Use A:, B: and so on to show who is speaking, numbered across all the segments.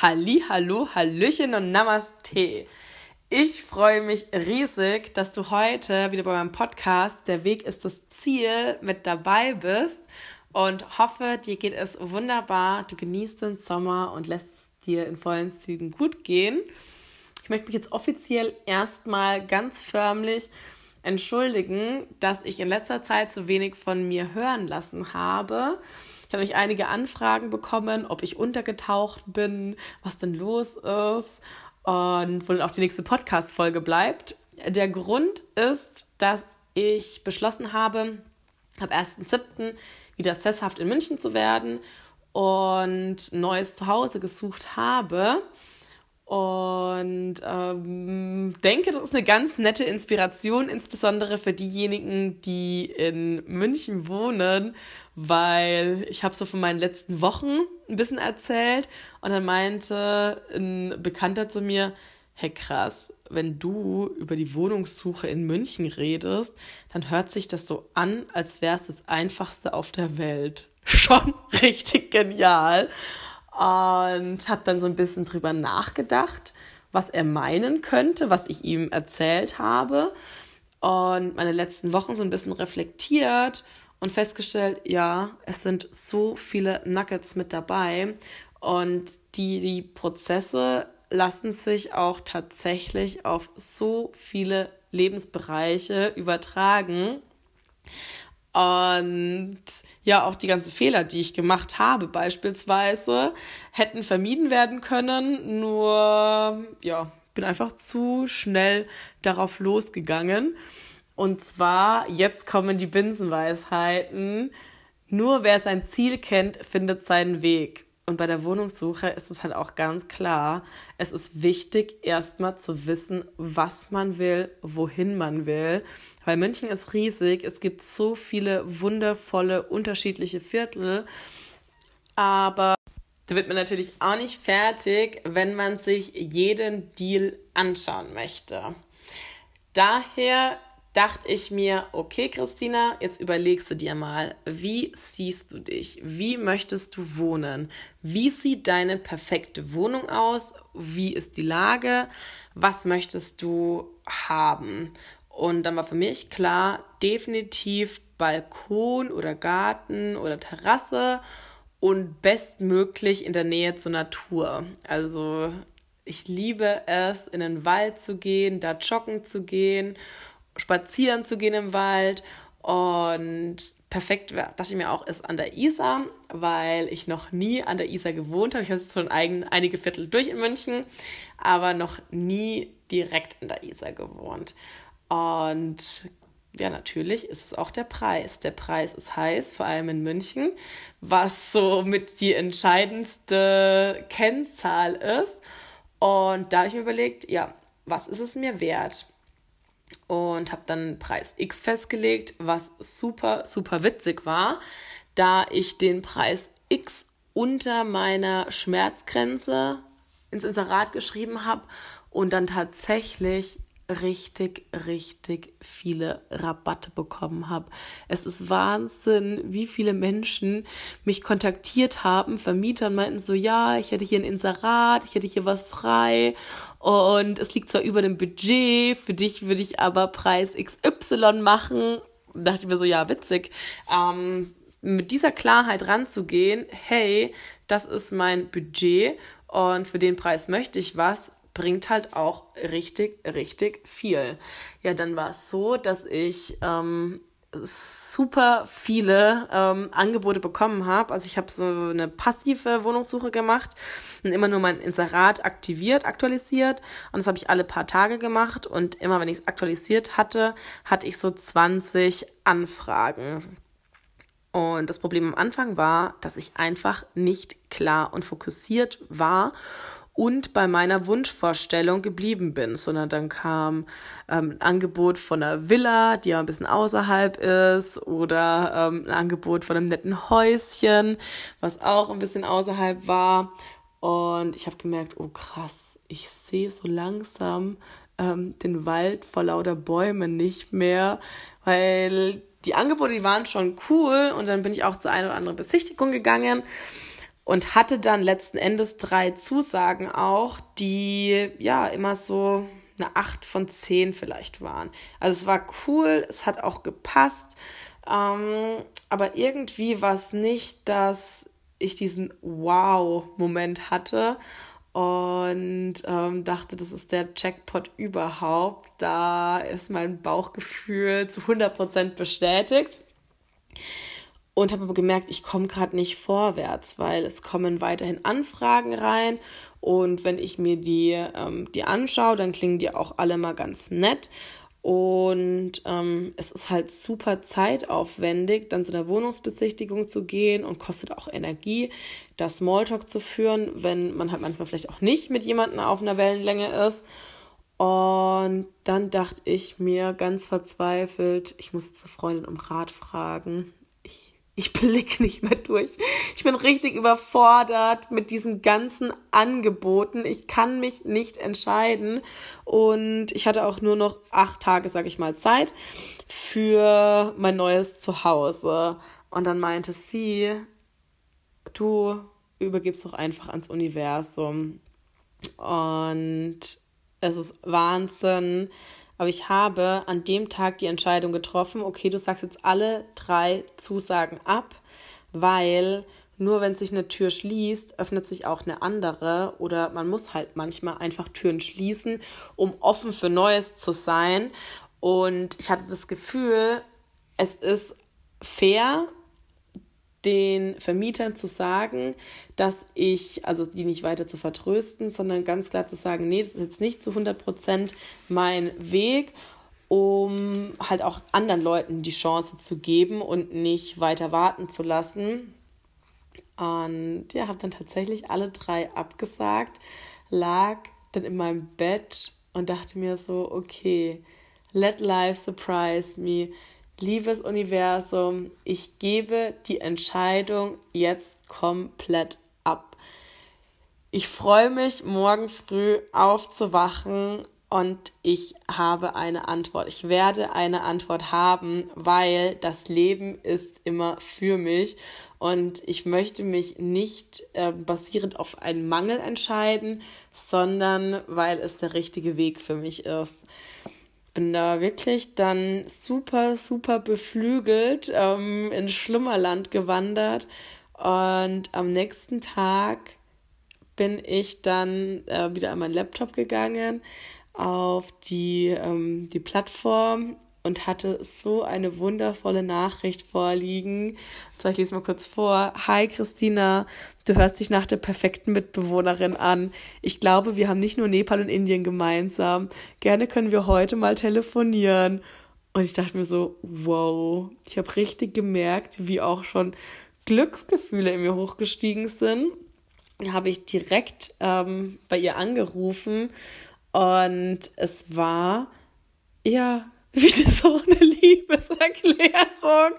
A: Halli, hallo, hallöchen und Namaste. Ich freue mich riesig, dass du heute wieder bei meinem Podcast Der Weg ist das Ziel mit dabei bist und hoffe, dir geht es wunderbar. Du genießt den Sommer und lässt es dir in vollen Zügen gut gehen. Ich möchte mich jetzt offiziell erstmal ganz förmlich entschuldigen, dass ich in letzter Zeit zu wenig von mir hören lassen habe. Ich habe euch einige Anfragen bekommen, ob ich untergetaucht bin, was denn los ist und wo dann auch die nächste Podcast-Folge bleibt. Der Grund ist, dass ich beschlossen habe, ab 1.7. wieder sesshaft in München zu werden und neues Zuhause gesucht habe. Und ähm, denke, das ist eine ganz nette Inspiration, insbesondere für diejenigen, die in München wohnen, weil ich habe so von meinen letzten Wochen ein bisschen erzählt und dann meinte ein Bekannter zu mir, hey krass, wenn du über die Wohnungssuche in München redest, dann hört sich das so an, als wäre es das einfachste auf der Welt. Schon richtig genial und habe dann so ein bisschen drüber nachgedacht, was er meinen könnte, was ich ihm erzählt habe und meine letzten Wochen so ein bisschen reflektiert und festgestellt, ja, es sind so viele Nuggets mit dabei und die, die Prozesse lassen sich auch tatsächlich auf so viele Lebensbereiche übertragen. Und ja, auch die ganzen Fehler, die ich gemacht habe, beispielsweise, hätten vermieden werden können. Nur, ja, bin einfach zu schnell darauf losgegangen. Und zwar, jetzt kommen die Binsenweisheiten. Nur wer sein Ziel kennt, findet seinen Weg. Und bei der Wohnungssuche ist es halt auch ganz klar, es ist wichtig, erstmal zu wissen, was man will, wohin man will. Weil München ist riesig, es gibt so viele wundervolle, unterschiedliche Viertel. Aber da wird man natürlich auch nicht fertig, wenn man sich jeden Deal anschauen möchte. Daher dachte ich mir, okay, Christina, jetzt überlegst du dir mal, wie siehst du dich? Wie möchtest du wohnen? Wie sieht deine perfekte Wohnung aus? Wie ist die Lage? Was möchtest du haben? Und dann war für mich klar, definitiv Balkon oder Garten oder Terrasse und bestmöglich in der Nähe zur Natur. Also ich liebe es, in den Wald zu gehen, da joggen zu gehen spazieren zu gehen im Wald. Und perfekt dachte ich mir auch, ist an der Isar, weil ich noch nie an der Isar gewohnt habe. Ich habe schon eigen, einige Viertel durch in München, aber noch nie direkt in der Isar gewohnt. Und ja, natürlich ist es auch der Preis. Der Preis ist heiß, vor allem in München, was so mit die entscheidendste Kennzahl ist. Und da habe ich mir überlegt, ja, was ist es mir wert? Und habe dann Preis X festgelegt, was super, super witzig war, da ich den Preis X unter meiner Schmerzgrenze ins Inserat geschrieben habe und dann tatsächlich richtig, richtig viele Rabatte bekommen habe. Es ist Wahnsinn, wie viele Menschen mich kontaktiert haben. Vermieter meinten so, ja, ich hätte hier ein Inserat, ich hätte hier was frei und es liegt zwar über dem Budget, für dich würde ich aber Preis XY machen. Da dachte ich mir so, ja, witzig. Ähm, mit dieser Klarheit ranzugehen, hey, das ist mein Budget und für den Preis möchte ich was, bringt halt auch richtig, richtig viel. Ja, dann war es so, dass ich ähm, super viele ähm, Angebote bekommen habe. Also ich habe so eine passive Wohnungssuche gemacht und immer nur mein Inserat aktiviert, aktualisiert. Und das habe ich alle paar Tage gemacht. Und immer wenn ich es aktualisiert hatte, hatte ich so 20 Anfragen. Und das Problem am Anfang war, dass ich einfach nicht klar und fokussiert war und bei meiner Wunschvorstellung geblieben bin, sondern dann kam ähm, ein Angebot von einer Villa, die ja ein bisschen außerhalb ist, oder ähm, ein Angebot von einem netten Häuschen, was auch ein bisschen außerhalb war. Und ich habe gemerkt, oh krass, ich sehe so langsam ähm, den Wald vor lauter Bäumen nicht mehr, weil die Angebote, die waren schon cool und dann bin ich auch zu einer oder anderen Besichtigung gegangen und hatte dann letzten Endes drei Zusagen auch, die ja immer so eine 8 von 10 vielleicht waren. Also es war cool, es hat auch gepasst, ähm, aber irgendwie war es nicht, dass ich diesen Wow-Moment hatte und ähm, dachte, das ist der Jackpot überhaupt. Da ist mein Bauchgefühl zu 100% bestätigt. Und habe aber gemerkt, ich komme gerade nicht vorwärts, weil es kommen weiterhin Anfragen rein. Und wenn ich mir die, ähm, die anschaue, dann klingen die auch alle mal ganz nett. Und ähm, es ist halt super zeitaufwendig, dann zu einer Wohnungsbesichtigung zu gehen und kostet auch Energie, das Smalltalk zu führen, wenn man halt manchmal vielleicht auch nicht mit jemandem auf einer Wellenlänge ist. Und dann dachte ich mir ganz verzweifelt, ich muss jetzt eine Freundin um Rat fragen. Ich blicke nicht mehr durch. Ich bin richtig überfordert mit diesen ganzen Angeboten. Ich kann mich nicht entscheiden. Und ich hatte auch nur noch acht Tage, sag ich mal, Zeit für mein neues Zuhause. Und dann meinte sie, du übergibst doch einfach ans Universum. Und es ist Wahnsinn, aber ich habe an dem Tag die Entscheidung getroffen, okay, du sagst jetzt alle drei Zusagen ab, weil nur wenn sich eine Tür schließt, öffnet sich auch eine andere oder man muss halt manchmal einfach Türen schließen, um offen für Neues zu sein. Und ich hatte das Gefühl, es ist fair den Vermietern zu sagen, dass ich, also die nicht weiter zu vertrösten, sondern ganz klar zu sagen, nee, das ist jetzt nicht zu 100 Prozent mein Weg, um halt auch anderen Leuten die Chance zu geben und nicht weiter warten zu lassen. Und ja, habe dann tatsächlich alle drei abgesagt, lag dann in meinem Bett und dachte mir so, okay, let life surprise me liebes Universum, ich gebe die Entscheidung jetzt komplett ab. Ich freue mich, morgen früh aufzuwachen und ich habe eine Antwort. Ich werde eine Antwort haben, weil das Leben ist immer für mich und ich möchte mich nicht äh, basierend auf einen Mangel entscheiden, sondern weil es der richtige Weg für mich ist bin da wirklich dann super, super beflügelt ähm, ins Schlummerland gewandert. Und am nächsten Tag bin ich dann äh, wieder an meinen Laptop gegangen, auf die, ähm, die Plattform und hatte so eine wundervolle Nachricht vorliegen. So, ich lese mal kurz vor. Hi Christina, du hörst dich nach der perfekten Mitbewohnerin an. Ich glaube, wir haben nicht nur Nepal und Indien gemeinsam. Gerne können wir heute mal telefonieren. Und ich dachte mir so, wow, ich habe richtig gemerkt, wie auch schon Glücksgefühle in mir hochgestiegen sind. Da habe ich direkt ähm, bei ihr angerufen und es war ja wieder so eine Liebeserklärung.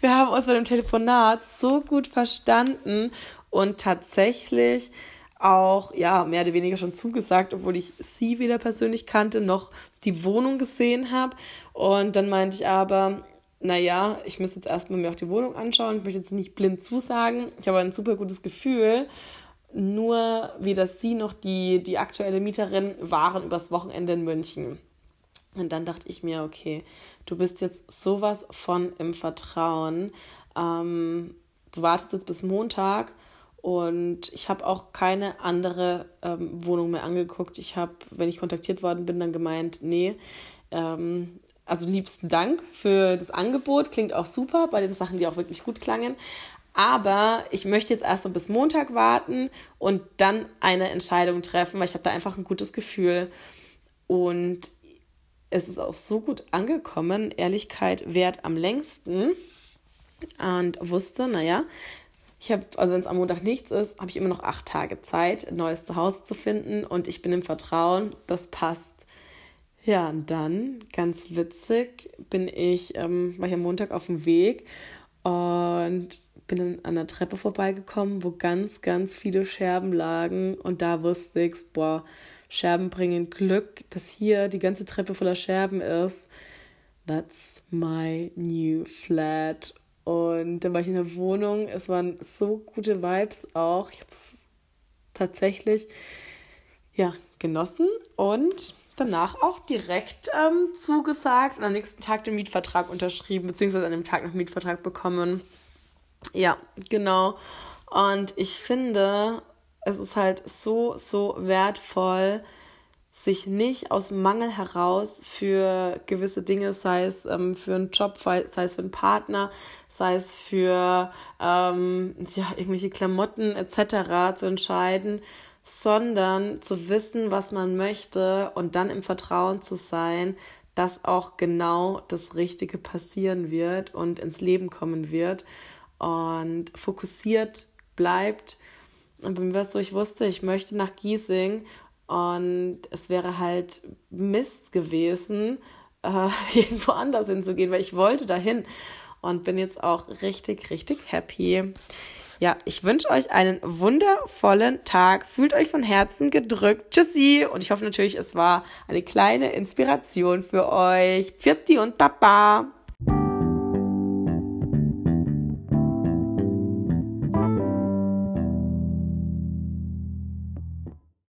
A: Wir haben uns bei dem Telefonat so gut verstanden und tatsächlich auch, ja, mehr oder weniger schon zugesagt, obwohl ich sie weder persönlich kannte, noch die Wohnung gesehen habe. Und dann meinte ich aber, naja, ich müsste jetzt erstmal mir auch die Wohnung anschauen. Ich möchte jetzt nicht blind zusagen. Ich habe ein super gutes Gefühl. Nur weder sie noch die, die aktuelle Mieterin waren übers Wochenende in München. Und dann dachte ich mir, okay, du bist jetzt sowas von im Vertrauen. Ähm, du wartest jetzt bis Montag und ich habe auch keine andere ähm, Wohnung mehr angeguckt. Ich habe, wenn ich kontaktiert worden bin, dann gemeint, nee. Ähm, also liebsten Dank für das Angebot. Klingt auch super bei den Sachen, die auch wirklich gut klangen. Aber ich möchte jetzt erst mal bis Montag warten und dann eine Entscheidung treffen, weil ich habe da einfach ein gutes Gefühl. Und es ist auch so gut angekommen. Ehrlichkeit währt am längsten. Und wusste, naja, ich habe, also wenn es am Montag nichts ist, habe ich immer noch acht Tage Zeit, ein neues Zuhause zu finden. Und ich bin im Vertrauen, das passt. Ja, und dann, ganz witzig, bin ich, ähm, war ich am Montag auf dem Weg und bin dann an der Treppe vorbeigekommen, wo ganz, ganz viele Scherben lagen. Und da wusste ich, boah, Scherben bringen Glück, dass hier die ganze Treppe voller Scherben ist. That's my new flat. Und dann war ich in der Wohnung. Es waren so gute Vibes auch. Ich habe es tatsächlich ja, genossen und danach auch direkt ähm, zugesagt und am nächsten Tag den Mietvertrag unterschrieben, beziehungsweise an dem Tag noch Mietvertrag bekommen. Ja, genau. Und ich finde, es ist halt so, so wertvoll, sich nicht aus Mangel heraus für gewisse Dinge, sei es ähm, für einen Job, sei es für einen Partner, sei es für ähm, ja, irgendwelche Klamotten etc. zu entscheiden, sondern zu wissen, was man möchte und dann im Vertrauen zu sein, dass auch genau das Richtige passieren wird und ins Leben kommen wird und fokussiert bleibt. Und bei mir war es so, ich wusste, ich möchte nach Giesing und es wäre halt Mist gewesen, äh, irgendwo anders hinzugehen, weil ich wollte dahin und bin jetzt auch richtig, richtig happy. Ja, ich wünsche euch einen wundervollen Tag. Fühlt euch von Herzen gedrückt. Tschüssi. Und ich hoffe natürlich, es war eine kleine Inspiration für euch. Pfiat und Baba.